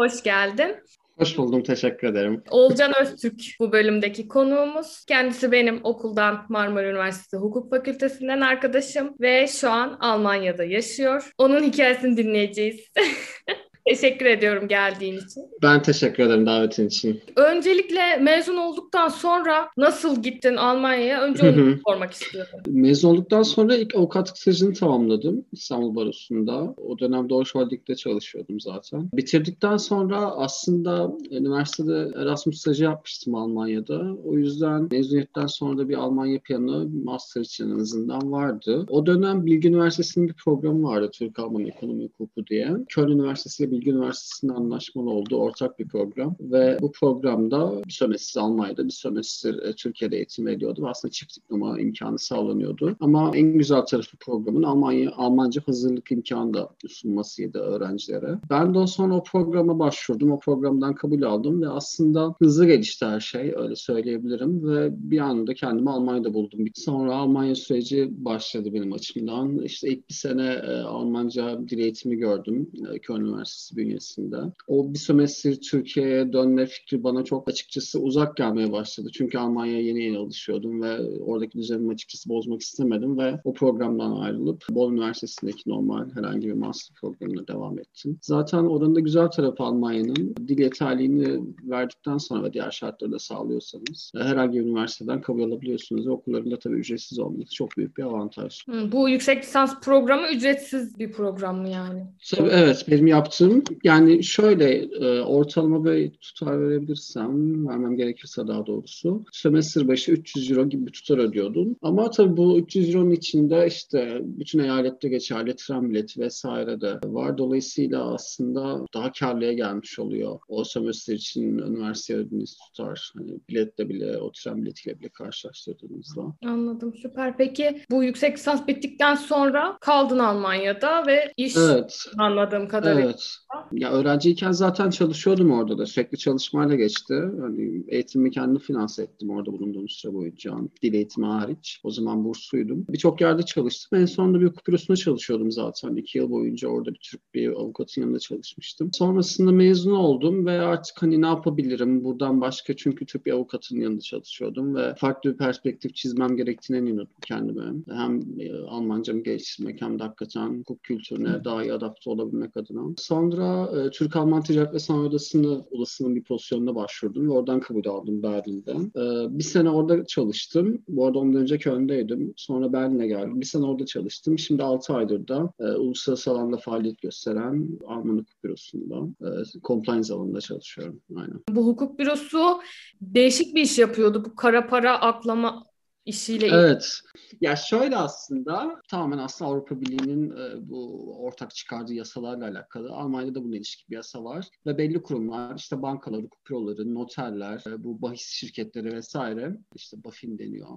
Hoş geldin. Hoş buldum, teşekkür ederim. Olcan Öztürk bu bölümdeki konuğumuz. Kendisi benim okuldan Marmara Üniversitesi Hukuk Fakültesinden arkadaşım ve şu an Almanya'da yaşıyor. Onun hikayesini dinleyeceğiz. Teşekkür ediyorum geldiğin için. Ben teşekkür ederim davetin için. Öncelikle mezun olduktan sonra nasıl gittin Almanya'ya? Önce onu sormak istiyorum. Mezun olduktan sonra ilk avukatlık stajını tamamladım İstanbul Barosu'nda. O dönem Doğuş Holding'de çalışıyordum zaten. Bitirdikten sonra aslında üniversitede Erasmus stajı yapmıştım Almanya'da. O yüzden mezuniyetten sonra da bir Almanya planı master için en azından vardı. O dönem Bilgi Üniversitesi'nin bir programı vardı Türk-Alman Ekonomi Hukuku diye. Köln Üniversitesi Bilgi Üniversitesi'nin anlaşmalı olduğu ortak bir program ve bu programda bir sömestr Almanya'da bir sömestr e, Türkiye'de eğitim veriyordu. Aslında çift diploma imkanı sağlanıyordu. Ama en güzel tarafı programın Almanya Almanca hazırlık imkanı da sunmasıydı öğrencilere. Ben de sonra o programa başvurdum. O programdan kabul aldım ve aslında hızlı gelişti her şey öyle söyleyebilirim ve bir anda kendimi Almanya'da buldum. Sonra Almanya süreci başladı benim açımdan. İşte ilk bir sene e, Almanca dil eğitimi gördüm e, Köln Üniversitesi Üniversitesi bünyesinde. O bir sömestr Türkiye'ye dönme fikri bana çok açıkçası uzak gelmeye başladı. Çünkü Almanya'ya yeni yeni alışıyordum ve oradaki düzenimi açıkçası bozmak istemedim ve o programdan ayrılıp Bol Üniversitesi'ndeki normal herhangi bir master programına devam ettim. Zaten oranın da güzel tarafı Almanya'nın dil yeterliğini verdikten sonra ve diğer şartları da sağlıyorsanız herhangi bir üniversiteden kabul alabiliyorsunuz okullarında tabii ücretsiz olması çok büyük bir avantaj. bu yüksek lisans programı ücretsiz bir program mı yani? Tabii evet benim yaptığım yaptım. Yani şöyle e, ortalama bir tutar verebilirsem, vermem gerekirse daha doğrusu. Sömestr başı 300 euro gibi bir tutar ödüyordum. Ama tabii bu 300 euronun içinde işte bütün eyalette geçerli tren bileti vesaire de var. Dolayısıyla aslında daha karlıya gelmiş oluyor. O sömestr için üniversiteye ödediğiniz tutar. Hani biletle bile o tren biletiyle bile karşılaştırdığınızda. Anladım süper. Peki bu yüksek lisans bittikten sonra kaldın Almanya'da ve iş evet. anladığım kadarıyla. Evet. Ya öğrenciyken zaten çalışıyordum orada da. Sürekli çalışmayla geçti. Yani eğitimimi kendi finanse ettim orada bulunduğum süre boyunca. Dil eğitimi hariç. O zaman bursluydum. Birçok yerde çalıştım. En sonunda bir hukuk bürosunda çalışıyordum zaten. İki yıl boyunca orada bir Türk bir avukatın yanında çalışmıştım. Sonrasında mezun oldum ve artık hani ne yapabilirim buradan başka çünkü Türk bir avukatın yanında çalışıyordum ve farklı bir perspektif çizmem gerektiğine inanıyordum kendime. Hem e, Almancamı geliştirmek hem de hakikaten hukuk kültürüne daha iyi adapte olabilmek adına. Sonra sonra e, Türk-Alman Ticaret ve Sanayi Odası'nı, odasının bir pozisyonuna başvurdum ve oradan kabul aldım Berlin'den. E, bir sene orada çalıştım. Bu arada ondan önce Köln'deydim. Sonra Berlin'e geldim. Bir sene orada çalıştım. Şimdi 6 aydır da e, uluslararası alanda faaliyet gösteren Alman Hukuk Bürosu'nda e, compliance alanında çalışıyorum. Aynen. Bu hukuk bürosu değişik bir iş yapıyordu. Bu kara para aklama işiyle Evet. Ya şöyle aslında tamamen aslında Avrupa Birliği'nin e, bu ortak çıkardığı yasalarla alakalı. Almanya'da bununla ilişkin bir yasa var. Ve belli kurumlar işte bankalar, hukuk büroları, noterler, e, bu bahis şirketleri vesaire işte BaFin deniyor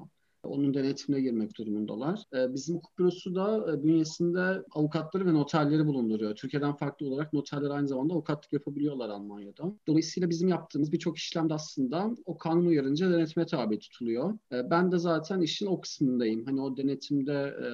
onun denetimine girmek durumundalar. Ee, bizim hukuk bürosu da e, bünyesinde avukatları ve noterleri bulunduruyor. Türkiye'den farklı olarak noterler aynı zamanda avukatlık yapabiliyorlar Almanya'da. Dolayısıyla bizim yaptığımız birçok işlemde aslında o kanun uyarınca denetime tabi tutuluyor. Ee, ben de zaten işin o kısmındayım. Hani o denetimde e,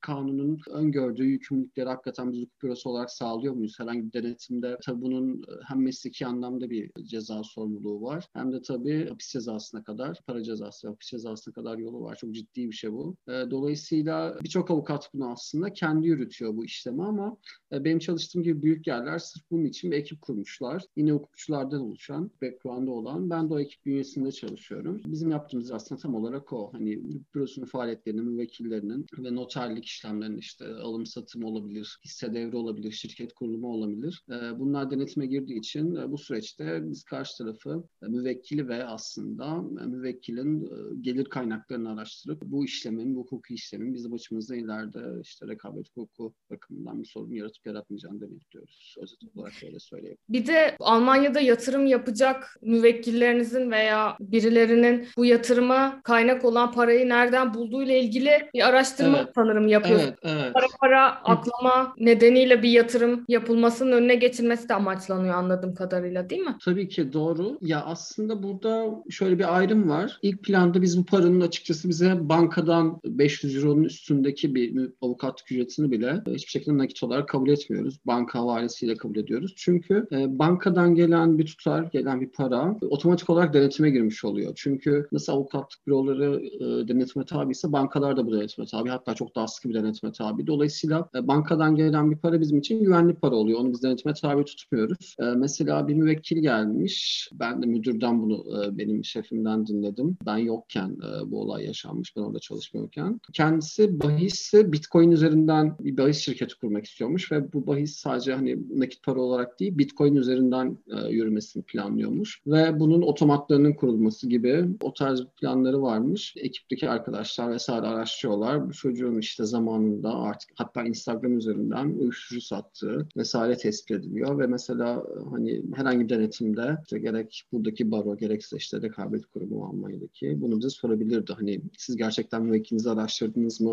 kanunun öngördüğü yükümlülükleri hakikaten biz hukuk bürosu olarak sağlıyor muyuz? Herhangi bir denetimde tabii bunun hem mesleki anlamda bir ceza sorumluluğu var hem de tabii hapis cezasına kadar, para cezası hapis cezasına kadar yolu var. Çok ciddi bir şey bu. E, dolayısıyla birçok avukat bunu aslında kendi yürütüyor bu işlemi ama e, benim çalıştığım gibi büyük yerler sırf bunun için bir ekip kurmuşlar. Yine hukukçulardan oluşan, background'da olan. Ben de o ekip bünyesinde çalışıyorum. Bizim yaptığımız aslında tam olarak o. Hani bürosunun faaliyetlerinin, müvekkillerinin ve noterlik işlemlerinin işte alım satım olabilir, hisse devri olabilir, şirket kurulumu olabilir. E, bunlar denetime girdiği için bu süreçte biz karşı tarafı müvekkili ve aslında müvekkilin gelir kaynaklarını araştırıp bu işlemin, bu hukuki işlemin bizim açımızda ileride işte rekabet hukuku bakımından bir sorun yaratıp yaratmayacağını da bekliyoruz. Özet olarak öyle söyleyeyim. Bir de Almanya'da yatırım yapacak müvekkillerinizin veya birilerinin bu yatırıma kaynak olan parayı nereden bulduğuyla ilgili bir araştırma evet. sanırım yapıyorsunuz. Evet, evet. Para para aklama nedeniyle bir yatırım yapılmasının önüne geçilmesi de amaçlanıyor anladığım kadarıyla değil mi? Tabii ki doğru. Ya aslında burada şöyle bir ayrım var. İlk planda biz bu paranın açıkçası bize bankadan 500 euronun üstündeki bir avukat ücretini bile hiçbir şekilde nakit olarak kabul etmiyoruz. Banka havalesiyle kabul ediyoruz. Çünkü e, bankadan gelen bir tutar, gelen bir para otomatik olarak denetime girmiş oluyor. Çünkü nasıl avukatlık büroları e, denetime tabi ise bankalar da bu denetime tabi. Hatta çok daha sıkı bir denetime tabi. Dolayısıyla e, bankadan gelen bir para bizim için güvenli para oluyor. Onu biz denetime tabi tutmuyoruz. E, mesela bir müvekkil gelmiş. Ben de müdürden bunu e, benim şefimden dinledim. Ben yokken e, bu olay yaşanmış. Ben orada çalışmıyorken. Kendisi bahisi Bitcoin üzerinden bir bahis şirketi kurmak istiyormuş ve bu bahis sadece hani nakit para olarak değil Bitcoin üzerinden e, yürümesini planlıyormuş ve bunun otomatlarının kurulması gibi o tarz planları varmış. Ekipteki arkadaşlar vesaire araştırıyorlar. Bu çocuğun işte zamanında artık hatta Instagram üzerinden uyuşturucu sattığı vesaire tespit ediliyor ve mesela hani herhangi bir denetimde işte gerek buradaki baro gerekse işte rekabet kurumu Almanya'daki bunu bize sorabilirdi. Hani siz gerçekten müvekkilinizi araştırdınız mı?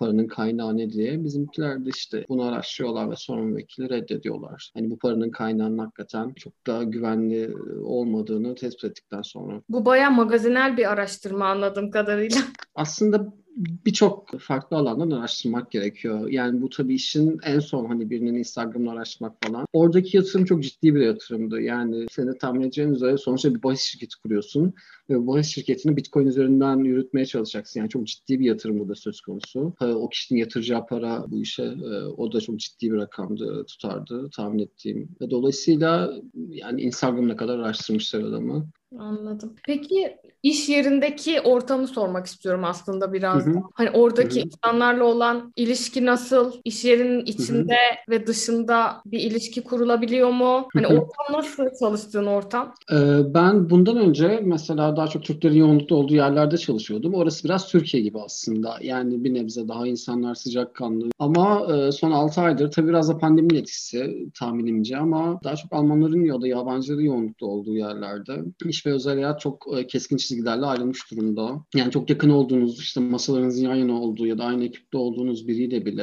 Paranın kaynağı ne diye. Bizimkiler de işte bunu araştırıyorlar ve sonra müvekkili reddediyorlar. Hani bu paranın kaynağının hakikaten çok daha güvenli olmadığını tespit ettikten sonra. Bu bayağı magazinel bir araştırma anladığım kadarıyla. Aslında birçok farklı alandan araştırmak gerekiyor. Yani bu tabii işin en son hani birinin Instagram'ını araştırmak falan. Oradaki yatırım çok ciddi bir yatırımdı. Yani seni tahmin edeceğin üzere sonuçta bir bahis şirketi kuruyorsun ve bu bahis şirketini Bitcoin üzerinden yürütmeye çalışacaksın. Yani çok ciddi bir yatırım burada söz konusu. O kişinin yatıracağı para bu işe e, o da çok ciddi bir rakamdı, tutardı tahmin ettiğim. Dolayısıyla yani Instagram'ına kadar araştırmışlar adamı. Anladım. Peki iş yerindeki ortamı sormak istiyorum aslında biraz da. Hani oradaki hı hı. insanlarla olan ilişki nasıl? İş yerinin içinde hı hı. ve dışında bir ilişki kurulabiliyor mu? Hani hı hı. ortam nasıl çalıştığın ortam? Ee, ben bundan önce mesela daha çok Türklerin yoğunlukta olduğu yerlerde çalışıyordum. Orası biraz Türkiye gibi aslında. Yani bir nebze daha insanlar sıcakkanlı. Ama e, son 6 aydır tabii biraz da pandemi etkisi tahminimce ama daha çok Almanların ya da yabancıların yoğunlukta olduğu yerlerde iş ve özel hayat çok e, keskin çizgilerle ayrılmış durumda. Yani çok yakın olduğunuz, işte masalarınızın yan yana olduğu ya da aynı ekipte olduğunuz biriyle bile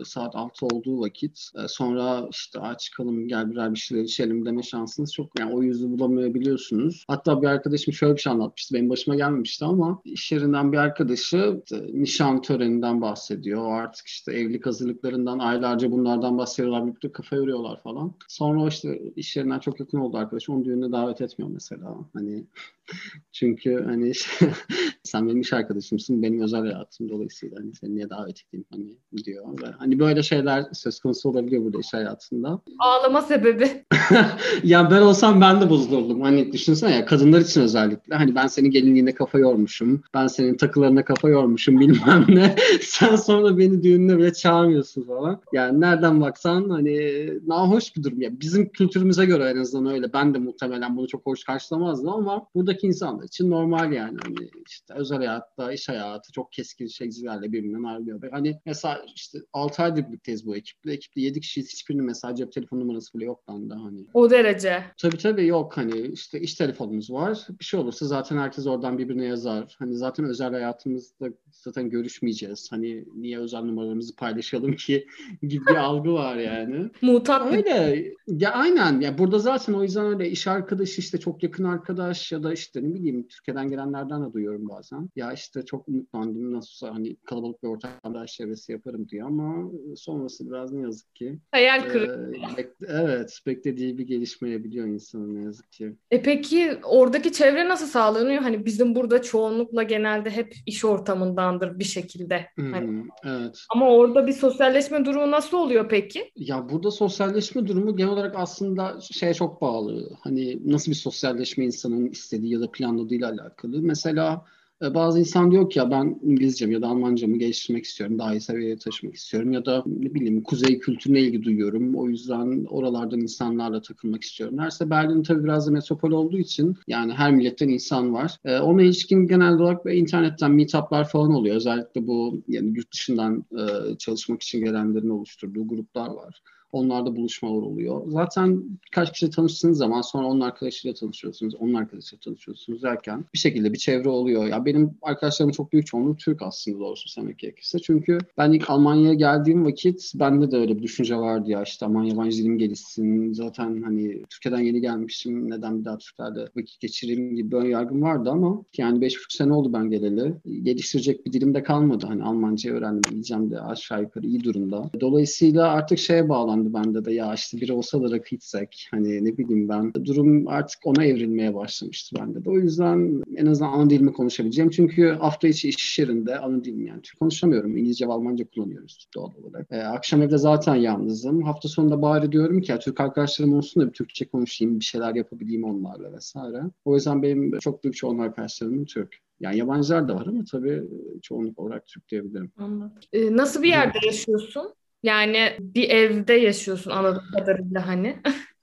e, saat 6 olduğu vakit e, sonra işte aç çıkalım gel birer bir şeyler içelim deme şansınız çok yani o yüzü bulamayabiliyorsunuz. Hatta bir arkadaşım şöyle bir şey anlatmıştı. Benim başıma gelmemişti ama iş yerinden bir arkadaşı nişan töreninden bahsediyor. Artık işte evlilik hazırlıklarından aylarca bunlardan bahsediyorlar. Birlikte kafa yoruyorlar falan. Sonra işte iş yerinden çok yakın oldu arkadaş. Onu düğününe davet etmiyor mesela. Hani çünkü hani sen benim iş arkadaşımsın, benim özel hayatım dolayısıyla hani seni niye davet edeyim hani diyor. Ve hani böyle şeyler söz konusu olabiliyor burada iş hayatında. Ağlama sebebi. ya ben olsam ben de bozulurdum. Hani düşünsene ya kadınlar için özellikle. Hani ben senin gelinliğine kafa yormuşum. Ben senin takılarına kafa yormuşum bilmem ne. sen sonra beni düğününe bile çağırmıyorsun falan. Yani nereden baksan hani nahoş bir durum. Ya bizim kültürümüze göre en azından öyle. Ben de muhtemelen bunu çok hoş karşılamazdım ama buradaki insanlar için normal yani. Hani işte özel hayatta, iş hayatı çok keskin çizgilerle birbirinden ayrılıyor. Hani mesela işte 6 aydır birlikteyiz bu ekiple. Ekipte 7 kişiyiz. Hiçbirinin mesela cep telefon numarası bile yok bende hani. O derece. Tabii tabii yok hani işte iş telefonumuz var. Bir şey olursa zaten herkes oradan birbirine yazar. Hani zaten özel hayatımızda zaten görüşmeyeceğiz. Hani niye özel numaralarımızı paylaşalım ki gibi bir algı var yani. Mutat. Öyle. Ya aynen. Ya burada zaten o yüzden öyle iş arkadaşı işte çok yakın arkadaş ya da işte ne bileyim Türkiye'den gelenlerden de duyuyorum bazen. Ya işte çok umutlandım nasılsa hani kalabalık bir ortamda çevresi yaparım diyor ama sonrası biraz ne yazık ki. Hayal kırıklığı. Ee, bek- evet beklediği bir gelişmeyebiliyor insanın ne yazık ki. E peki oradaki çevre nasıl sağlanıyor? Hani bizim burada çoğunlukla genelde hep iş ortamındandır bir şekilde. Hmm, hani. Evet. Ama orada bir sosyalleşme durumu nasıl oluyor peki? Ya burada sosyalleşme durumu genel olarak aslında şeye çok bağlı. Hani nasıl bir sosyalleşme insanın istediği ya da planladığıyla alakalı. Mesela e, bazı insan diyor ki ya ben İngilizcemi ya da Almancamı geliştirmek istiyorum. Daha iyi seviyeye taşımak istiyorum. Ya da ne bileyim kuzey kültürüne ilgi duyuyorum. O yüzden oralardan insanlarla takılmak istiyorum. Herse Berlin tabii biraz da metropol olduğu için yani her milletten insan var. Ee, ona ilişkin genel olarak internetten meetuplar falan oluyor. Özellikle bu yani yurt dışından e, çalışmak için gelenlerin oluşturduğu gruplar var. Onlarda buluşmalar oluyor. Zaten birkaç kişi tanıştığınız zaman sonra onun arkadaşıyla tanışıyorsunuz, onun arkadaşıyla tanışıyorsunuz derken bir şekilde bir çevre oluyor. Ya benim arkadaşlarım çok büyük çoğunluğu Türk aslında doğrusu söylemek gerekirse. Çünkü ben ilk Almanya'ya geldiğim vakit bende de öyle bir düşünce vardı ya işte aman yabancı dilim gelişsin. Zaten hani Türkiye'den yeni gelmişim. Neden bir daha Türklerle vakit geçireyim gibi bir yargım vardı ama yani beş buçuk sene oldu ben geleli. Geliştirecek bir dilim de kalmadı. Hani Almanca öğrendim. İyicem de aşağı yukarı iyi durumda. Dolayısıyla artık şeye bağlandı bende de ya işte biri olsa da rakı içsek. Hani ne bileyim ben. Durum artık ona evrilmeye başlamıştı bende de. O yüzden en azından ana dilimi konuşabileceğim. Çünkü hafta içi iş yerinde ana dilim yani. Türk konuşamıyorum. İngilizce ve Almanca kullanıyoruz doğal olarak. Ee, akşam evde zaten yalnızım. Hafta sonunda bari diyorum ki ya Türk arkadaşlarım olsun da bir Türkçe konuşayım, bir şeyler yapabileyim onlarla vesaire. O yüzden benim çok büyük çoğunluğu arkadaşlarım Türk. Yani yabancılar da var ama tabii çoğunluk olarak Türk diyebilirim. Anladım. Ee, nasıl bir yerde yaşıyorsun? Yani bir evde yaşıyorsun anladığım kadarıyla hani.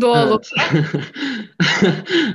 Doğal olarak.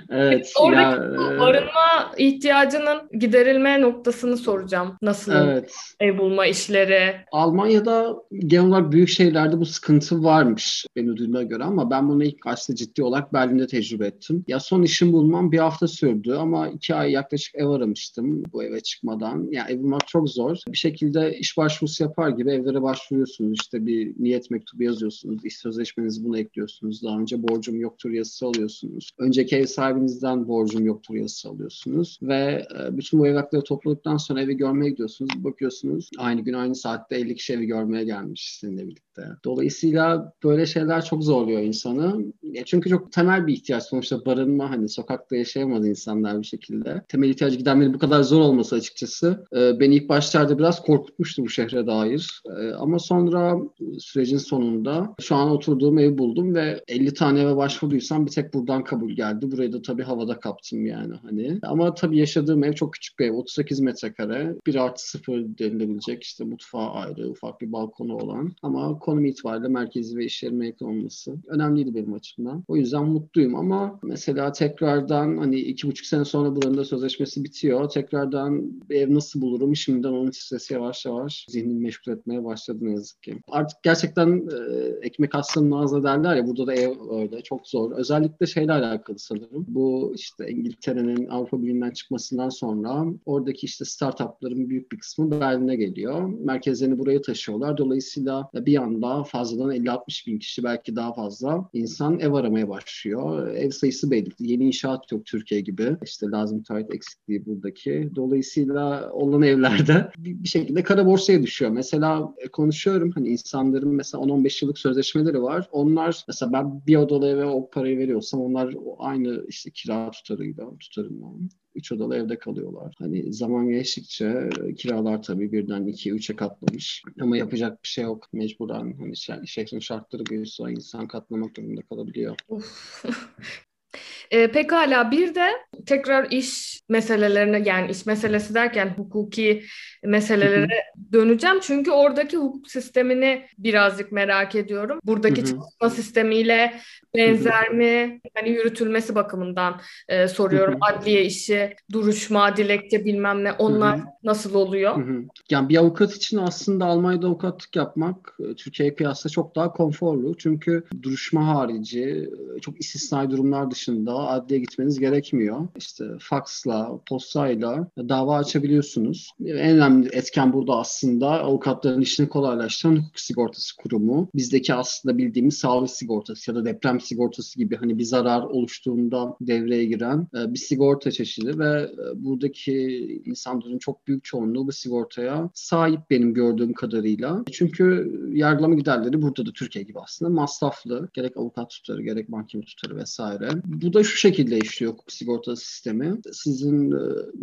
evet. Oradaki ya, barınma ihtiyacının giderilme noktasını soracağım. Nasıl evet. ev bulma işleri? Almanya'da genel olarak büyük şehirlerde bu sıkıntı varmış benim duyduğuma göre ama ben bunu ilk başta ciddi olarak Berlin'de tecrübe ettim. Ya son işim bulmam bir hafta sürdü ama iki ay yaklaşık ev aramıştım bu eve çıkmadan. Yani ev bulmak çok zor. Bir şekilde iş başvurusu yapar gibi evlere başvuruyorsunuz. İşte bir niyet mektubu yazıyorsunuz. İş sözleşmenizi bunu ekliyorsunuz. Daha önce borcum yoktur yazısı alıyorsunuz. Önceki ev sahibinizden borcum yoktur yazısı alıyorsunuz. Ve e, bütün bu evrakları topladıktan sonra evi görmeye gidiyorsunuz. Bakıyorsunuz aynı gün aynı saatte 50 kişi evi görmeye gelmiş sizinle birlikte. Dolayısıyla böyle şeyler çok zorluyor insanı. Çünkü çok temel bir ihtiyaç sonuçta barınma hani sokakta yaşayamadı insanlar bir şekilde. Temel ihtiyacı gidermenin bu kadar zor olması açıkçası e, beni ilk başlarda biraz korkutmuştu bu şehre dair. E, ama sonra sürecin sonunda şu an oturduğum evi buldum ve 50 tane eve başvurduysam bir tek buradan kabul geldi. Burayı da tabii havada kaptım yani hani. Ama tabii yaşadığım ev çok küçük bir ev. 38 metrekare. 1 artı 0 denilebilecek işte mutfağı ayrı, ufak bir balkonu olan. Ama konum itibariyle merkezi ve iş yerime yakın olması önemliydi benim açımdan. O yüzden mutluyum ama mesela tekrardan hani iki buçuk sene sonra buranın da sözleşmesi bitiyor. Tekrardan ev nasıl bulurum? Şimdiden onun stresi yavaş yavaş zihnimi meşgul etmeye başladı ne yazık ki. Artık gerçekten e, ekmek aslanın ağzı derler ya burada da ev öyle. Çok zor. Özellikle şeyle alakalı sanırım. Bu işte İngiltere'nin Avrupa Birliği'nden çıkmasından sonra oradaki işte startupların büyük bir kısmı Berlin'e geliyor. Merkezlerini buraya taşıyorlar. Dolayısıyla bir anda fazladan 50-60 bin kişi belki daha fazla insan ev aramaya başlıyor. Ev sayısı belli. Yeni inşaat yok Türkiye gibi. İşte lazım müteahhit eksikliği buradaki. Dolayısıyla olan evlerde bir şekilde kara borsaya düşüyor. Mesela konuşuyorum hani insanların mesela 10-15 yıllık sözleşmeleri var. Onlar mesela ben bir odalı eve o parayı veriyorsam onlar aynı işte kira tutarıyla tutarından üç odalı evde kalıyorlar. Hani zaman geçtikçe kiralar tabii birden ikiye üçe katlamış. Ama yapacak bir şey yok. Mecburen hani şehrin şartları buyursa insan katlamak durumunda kalabiliyor. E, pekala bir de tekrar iş meselelerine yani iş meselesi derken hukuki meselelere döneceğim. Çünkü oradaki hukuk sistemini birazcık merak ediyorum. Buradaki çalışma sistemiyle benzer mi? Hani yürütülmesi bakımından e, soruyorum. Adliye işi, duruşma, dilekçe bilmem ne onlar nasıl oluyor? Yani bir avukat için aslında Almanya'da avukatlık yapmak e, Türkiye'ye kıyasla çok daha konforlu. Çünkü duruşma harici e, çok istisnai durumlar dışında adliye gitmeniz gerekmiyor. İşte faksla, postayla dava açabiliyorsunuz. En önemli etken burada aslında avukatların işini kolaylaştıran hukuk sigortası kurumu. Bizdeki aslında bildiğimiz sağlık sigortası ya da deprem sigortası gibi hani bir zarar oluştuğunda devreye giren e, bir sigorta çeşidi ve e, buradaki insanların çok büyük çoğunluğu bu sigortaya sahip benim gördüğüm kadarıyla. Çünkü yargılama giderleri burada da Türkiye gibi aslında masraflı. Gerek avukat tutarı, gerek mahkeme tutarı vesaire. Bu da şu şekilde işliyor hukuk sigortası sistemi. Sizin e,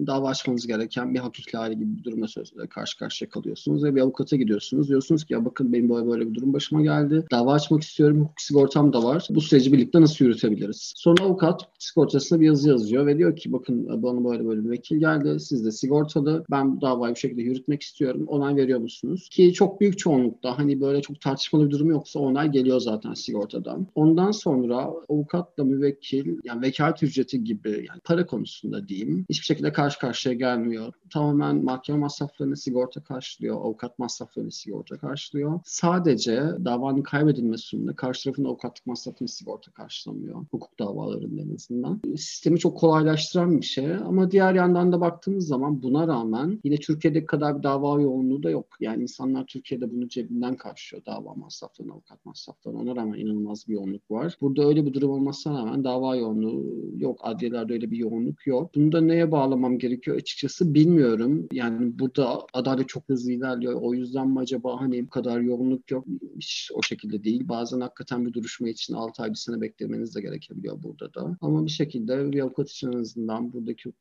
dava açmanız gereken bir hak ihlali gibi bir durumla karşı karşıya kalıyorsunuz ve bir avukata gidiyorsunuz. Diyorsunuz ki ya bakın benim böyle böyle bir durum başıma geldi. Dava açmak istiyorum. Hukuk sigortam da var. Bu süreci birlikte nasıl yürütebiliriz? Sonra avukat sigortasına bir yazı yazıyor ve diyor ki bakın bana böyle böyle bir vekil geldi. Siz de sigortalı. Ben davayı bir şekilde yürütmek istiyorum. Onay veriyor musunuz? Ki çok büyük çoğunlukta hani böyle çok tartışmalı bir durum yoksa onay geliyor zaten sigortadan. Ondan sonra avukatla müvekkil yani vekalet ücreti gibi yani para konusunda diyeyim. Hiçbir şekilde karşı karşıya gelmiyor. Tamamen mahkeme masraflarını sigorta karşılıyor, avukat masraflarını sigorta karşılıyor. Sadece davanın kaybedilmesi durumunda karşı tarafın avukatlık masrafını sigorta karşılamıyor. Hukuk davalarında en azından. Sistemi çok kolaylaştıran bir şey ama diğer yandan da baktığımız zaman buna rağmen yine Türkiye'de kadar bir dava yoğunluğu da yok. Yani insanlar Türkiye'de bunu cebinden karşılıyor dava masraflarını, avukat masraflarını. Ona rağmen inanılmaz bir yoğunluk var. Burada öyle bir durum olmasına rağmen dava yoğunluğu yok. Adliyelerde öyle bir yoğunluk yok. Bunu da neye bağlamam gerekiyor açıkçası bilmiyorum. Yani burada adalet çok hızlı ilerliyor. O yüzden mi acaba hani bu kadar yoğunluk yok? Hiç o şekilde değil. Bazen hakikaten bir duruşma için 6 ay bir sene beklemeniz de gerekebiliyor burada da. Ama bir şekilde bir avukat için en azından buradaki hukuk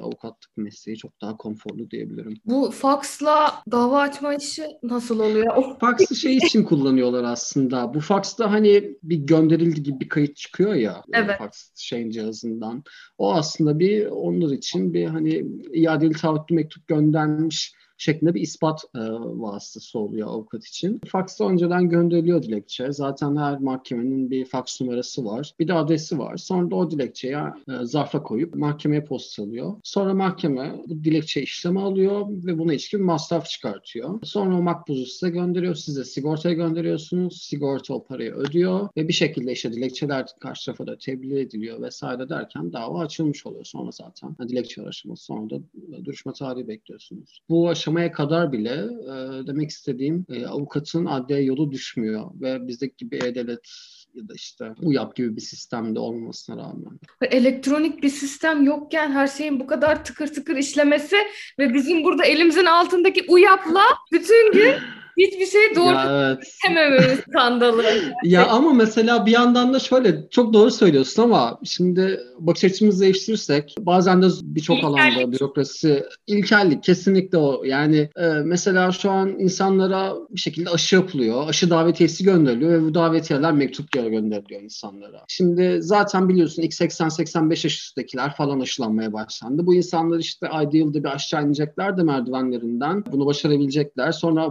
avukatlık mesleği çok daha konforlu diyebilirim. Bu faksla dava açma işi nasıl oluyor? Fax'ı şey için kullanıyorlar aslında. Bu faxta hani bir gönderildi gibi bir kayıt çıkıyor ya. Evet. Fax şeyin cihazından. O aslında bir onlar için bir hani iadeli taahhütlü mektup göndermiş şeklinde bir ispat e, vasıtası oluyor avukat için. Faksla önceden gönderiliyor dilekçe. Zaten her mahkemenin bir faks numarası var. Bir de adresi var. Sonra da o dilekçeyi e, zarfa koyup mahkemeye postalıyor. Sonra mahkeme bu dilekçe işleme alıyor ve buna ilişkin bir masraf çıkartıyor. Sonra o makbuzu size gönderiyor. Siz de sigortaya gönderiyorsunuz. Sigorta o parayı ödüyor ve bir şekilde işte dilekçeler karşı tarafa da tebliğ ediliyor vesaire derken dava açılmış oluyor sonra zaten. dilekçe aşaması sonra da duruşma tarihi bekliyorsunuz. Bu aşama aşamaya kadar bile e, demek istediğim e, avukatın adliye yolu düşmüyor ve bizdeki gibi e-devlet ya da işte UYAP gibi bir sistemde olmasına rağmen. Elektronik bir sistem yokken her şeyin bu kadar tıkır tıkır işlemesi ve bizim burada elimizin altındaki UYAP'la bütün gün hiçbir şey doğru evet. skandalı. ya ama mesela bir yandan da şöyle çok doğru söylüyorsun ama şimdi bakış açımızı değiştirirsek bazen de birçok alanda bürokrasi ilkellik kesinlikle o. Yani e, mesela şu an insanlara bir şekilde aşı yapılıyor. Aşı davetiyesi gönderiliyor ve bu davetiyeler mektup gönderiliyor insanlara. Şimdi zaten biliyorsun ilk 80-85 yaş üstündekiler falan aşılanmaya başlandı. Bu insanlar işte ayda yılda bir aşağı inecekler de merdivenlerinden. Bunu başarabilecekler. Sonra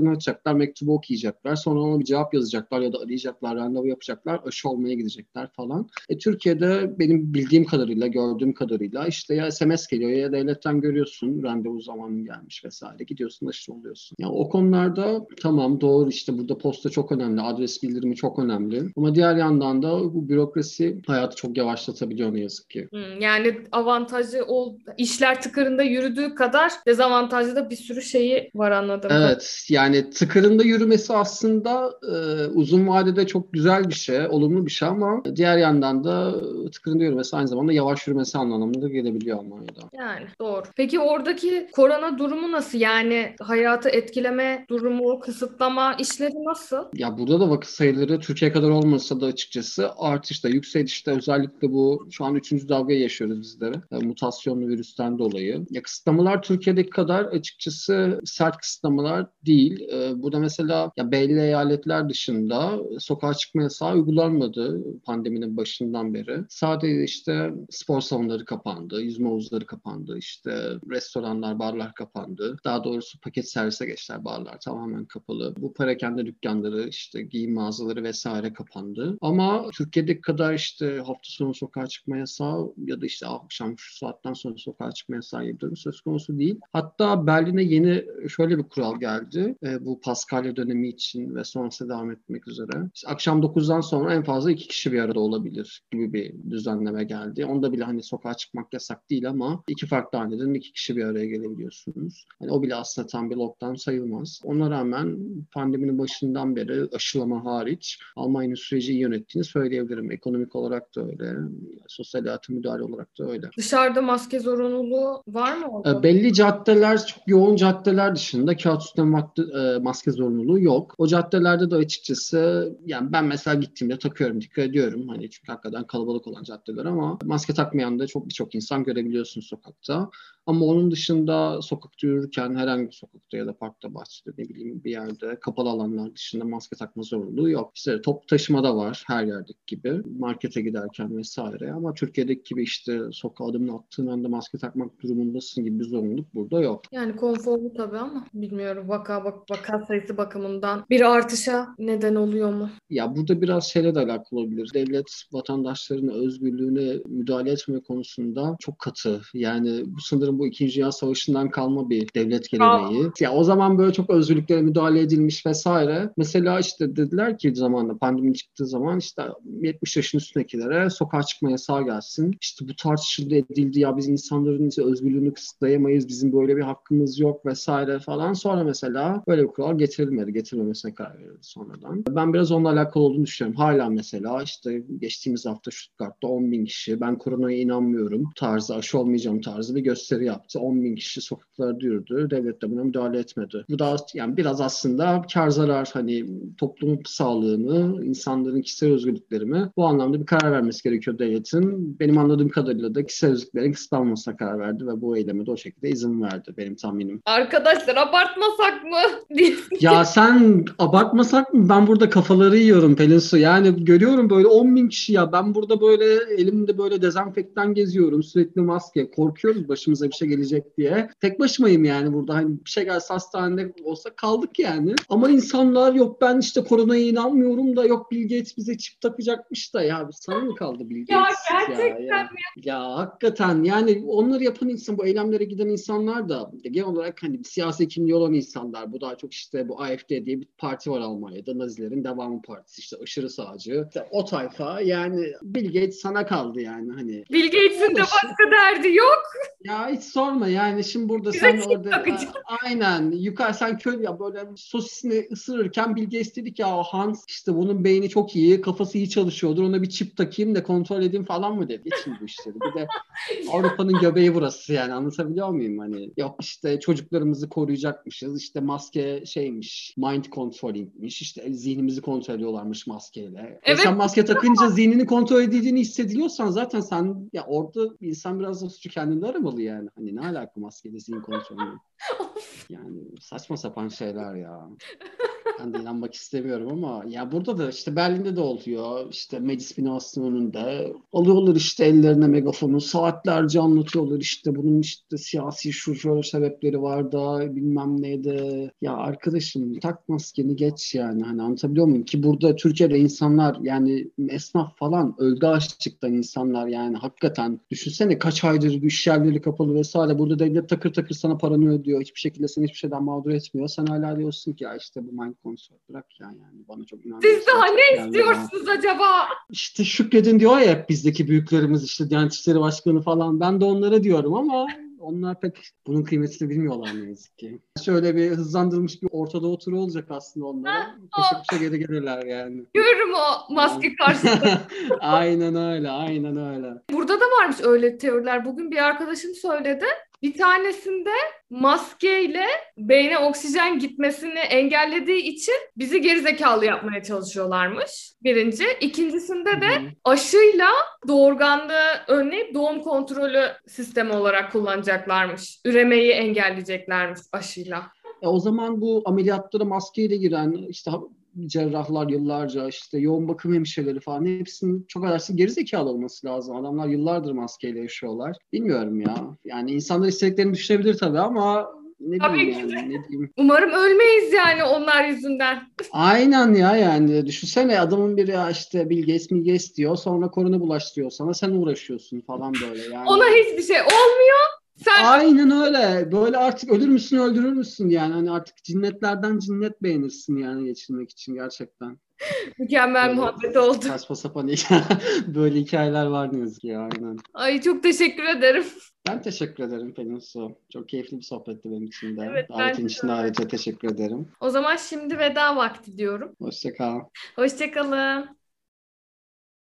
postdoktörünü açacaklar, mektubu okuyacaklar. Sonra ona bir cevap yazacaklar ya da arayacaklar, randevu yapacaklar. Aşı olmaya gidecekler falan. E, Türkiye'de benim bildiğim kadarıyla, gördüğüm kadarıyla işte ya SMS geliyor ya devletten görüyorsun randevu zamanın gelmiş vesaire. Gidiyorsun aşı oluyorsun. Ya o konularda tamam doğru işte burada posta çok önemli, adres bildirimi çok önemli. Ama diğer yandan da bu bürokrasi hayatı çok yavaşlatabiliyor ne yazık ki. Hmm, yani avantajı ol işler tıkırında yürüdüğü kadar dezavantajlı da bir sürü şeyi var anladım. Evet yani tıkırında yürümesi aslında e, uzun vadede çok güzel bir şey, olumlu bir şey ama diğer yandan da tıkırında yürümesi aynı zamanda yavaş yürümesi anlamında gelebiliyor Almanya'da. Yani doğru. Peki oradaki korona durumu nasıl? Yani hayatı etkileme durumu, kısıtlama işleri nasıl? Ya burada da vakit sayıları Türkiye kadar olmasa da açıkçası artışta, yükselişte özellikle bu şu an üçüncü dalgayı yaşıyoruz bizlere. Yani mutasyonlu virüsten dolayı. Ya kısıtlamalar Türkiye'deki kadar açıkçası sert kısıtlamalar değil. Ee, burada mesela ya belli eyaletler dışında sokağa çıkma yasağı uygulanmadı pandeminin başından beri. Sadece işte spor salonları kapandı, yüzme havuzları kapandı, işte restoranlar, barlar kapandı. Daha doğrusu paket servise geçtiler barlar tamamen kapalı. Bu parakende dükkanları, işte giyim mağazaları vesaire kapandı. Ama Türkiye'deki kadar işte hafta sonu sokağa çıkma yasağı ya da işte akşam şu saatten sonra sokağa çıkma yasağı gibi durum söz konusu değil. Hatta Berlin'e yeni şöyle bir kural geldi. E, bu Paskalya dönemi için ve sonrasında devam etmek üzere. İşte akşam 9'dan sonra en fazla iki kişi bir arada olabilir gibi bir düzenleme geldi. Onda bile hani sokağa çıkmak yasak değil ama iki farklı haneden iki kişi bir araya gelebiliyorsunuz. Hani o bile aslında tam bir lockdown sayılmaz. Ona rağmen pandeminin başından beri aşılama hariç Almanya'nın süreci iyi yönettiğini söyleyebilirim. Ekonomik olarak da öyle. Sosyal hayatı müdahale olarak da öyle. Dışarıda maske zorunluluğu var mı orada? E, belli caddeler, çok yoğun caddeler dışında kağıt üstüne e, maske zorunluluğu yok. O caddelerde de açıkçası yani ben mesela gittiğimde takıyorum, dikkat ediyorum. Hani çünkü hakikaten kalabalık olan caddeler ama maske takmayan da çok birçok insan görebiliyorsun sokakta. Ama onun dışında sokakta yürürken herhangi bir sokakta ya da parkta, bahçede ne bileyim bir yerde kapalı alanlar dışında maske takma zorunluluğu yok. İşte top taşımada var her yerdeki gibi. Markete giderken vesaire ama Türkiye'deki gibi işte sokağa adımını attığın anda maske takmak durumundasın gibi bir zorunluluk burada yok. Yani konforlu tabii ama bilmiyorum vaka bak vaka sayısı bakımından bir artışa neden oluyor mu? Ya burada biraz şeyle de alakalı olabilir. Devlet vatandaşlarının özgürlüğüne müdahale etme konusunda çok katı. Yani bu sanırım bu İkinci Dünya Savaşı'ndan kalma bir devlet geleneği. Aa. Ya o zaman böyle çok özgürlüklere müdahale edilmiş vesaire. Mesela işte dediler ki zamanla pandemi çıktığı zaman işte 70 yaşın üstündekilere sokağa çıkma yasağı gelsin. İşte bu tartışıldı edildi ya biz insanların işte özgürlüğünü kısıtlayamayız. Bizim böyle bir hakkımız yok vesaire falan. Sonra mesela böyle bir kural getirilmedi. Getirilmemesine karar verildi sonradan. Ben biraz onunla alakalı olduğunu düşünüyorum. Hala mesela işte geçtiğimiz hafta Stuttgart'ta 10 bin kişi ben koronaya inanmıyorum tarzı aşı olmayacağım tarzı bir gösteri yaptı. 10 bin kişi sokaklarda yürüdü. Devlet de buna müdahale etmedi. Bu da yani biraz aslında kar zarar hani toplum sağlığını, insanların kişisel özgürlüklerimi bu anlamda bir karar vermesi gerekiyor devletin. Benim anladığım kadarıyla da kişisel özgürlüklerin kısıtlanmasına karar verdi ve bu eyleme de o şekilde izin verdi benim tahminim. Arkadaşlar abartmasak mı? ya sen abartmasak mı? Ben burada kafaları yiyorum Pelin Su. Yani görüyorum böyle 10 bin kişi ya. Ben burada böyle elimde böyle dezenfektan geziyorum. Sürekli maske. Korkuyoruz başımıza bir şey gelecek diye. Tek başımayım yani burada. Hani bir şey gelse hastanede olsa kaldık yani. Ama insanlar yok ben işte koronaya inanmıyorum da yok Bill Gates bize çip takacakmış da ya sana mı kaldı Bill Gates? Ya gerçekten ya, ya. ya hakikaten yani onları yapan insan bu eylemlere giden insanlar da genel olarak hani siyasi kimliği olan insanlar. Bu daha çok işte bu AFD diye bir parti var Almanya'da. Nazilerin devamı partisi işte aşırı sağcı. İşte o tayfa yani Bill Gates sana kaldı yani hani. Bill Gates'in de başka derdi yok. Ya hiç sorma yani şimdi burada Bize sen orada takacağım. aynen yukarı sen köy ya böyle sosisini ısırırken Bill Gates dedik ya Hans işte bunun beyni çok iyi kafası iyi çalışıyordur ona bir çip takayım da kontrol edeyim falan mı dedi. Geçin bu işleri. Bir de Avrupa'nın göbeği burası yani anlatabiliyor muyum hani yok işte çocuklarımızı koruyacakmışız işte maske şeymiş mind controllingmiş işte zihnimizi kontrol ediyorlarmış maskeyle. E evet. E sen maske takınca zihnini kontrol edildiğini hissediyorsan zaten sen ya orada insan biraz da suçu kendinde aramalı yani. Hani ne alaka maskeyle zihin kontrolü? yani saçma sapan şeyler ya. Ben de inanmak istemiyorum ama ya burada da işte Berlin'de de oluyor. İşte meclis binasının önünde. Alıyorlar işte ellerine megafonu saatlerce anlatıyorlar işte bunun işte siyasi şu şöyle sebepleri var da bilmem neydi. Ya arkadaşım tak maskeni geç yani. Hani anlatabiliyor muyum? Ki burada Türkiye'de insanlar yani esnaf falan öldü açlıktan insanlar yani. Hakikaten düşünsene kaç aydır iş yerleri kapalı vesaire. Burada devlet takır takır sana paranı ödüyor. Hiçbir şekilde seni hiçbir şeyden mağdur etmiyor. Sen hala diyorsun ki ya işte bu konusu bırak ya yani bana çok inanmıyorsun. Siz daha ne istiyorsunuz ya. acaba? İşte şükredin diyor ya hep bizdeki büyüklerimiz işte Diyanet İşleri Başkanı falan ben de onlara diyorum ama onlar pek bunun kıymetini bilmiyorlar ne yazık ki. Şöyle bir hızlandırılmış bir ortada oturu olacak aslında onlara. Koşa koşa geri gelirler yani. Görürüm o maske karşısında. aynen öyle, aynen öyle. Burada da varmış öyle teoriler. Bugün bir arkadaşım söyledi. Bir tanesinde maskeyle beyne oksijen gitmesini engellediği için bizi gerizekalı yapmaya çalışıyorlarmış. Birinci. İkincisinde de aşıyla doğurganlığı önleyip doğum kontrolü sistemi olarak kullanacaklarmış. Üremeyi engelleyeceklermiş aşıyla. E o zaman bu ameliyatlara maskeyle giren işte cerrahlar yıllarca işte yoğun bakım hemşireleri falan hepsinin çok affedersin gerizekalı olması lazım. Adamlar yıllardır maskeyle yaşıyorlar. Bilmiyorum ya. Yani insanlar istediklerini düşünebilir tabii ama ne Tabii diyeyim yani, ne diyeyim. Umarım ölmeyiz yani onlar yüzünden. Aynen ya yani düşünsene adamın biri ya işte Bill Gates Bill Gates diyor sonra korona bulaştırıyor sana sen uğraşıyorsun falan böyle yani. Ona hiçbir şey olmuyor sen... Aynen öyle. Böyle artık ölür müsün öldürür müsün yani. Hani artık cinnetlerden cinnet beğenirsin yani geçirmek için gerçekten. Mükemmel böyle muhabbet oldu. Saçma sapan böyle hikayeler var ne yazık ki ya aynen. Ay çok teşekkür ederim. Ben teşekkür ederim Pelin Su. Çok keyifli bir sohbetti benim için de. Evet, Davetin için de ayrıca teşekkür ederim. O zaman şimdi veda vakti diyorum. Hoşçakal. Hoşçakalın.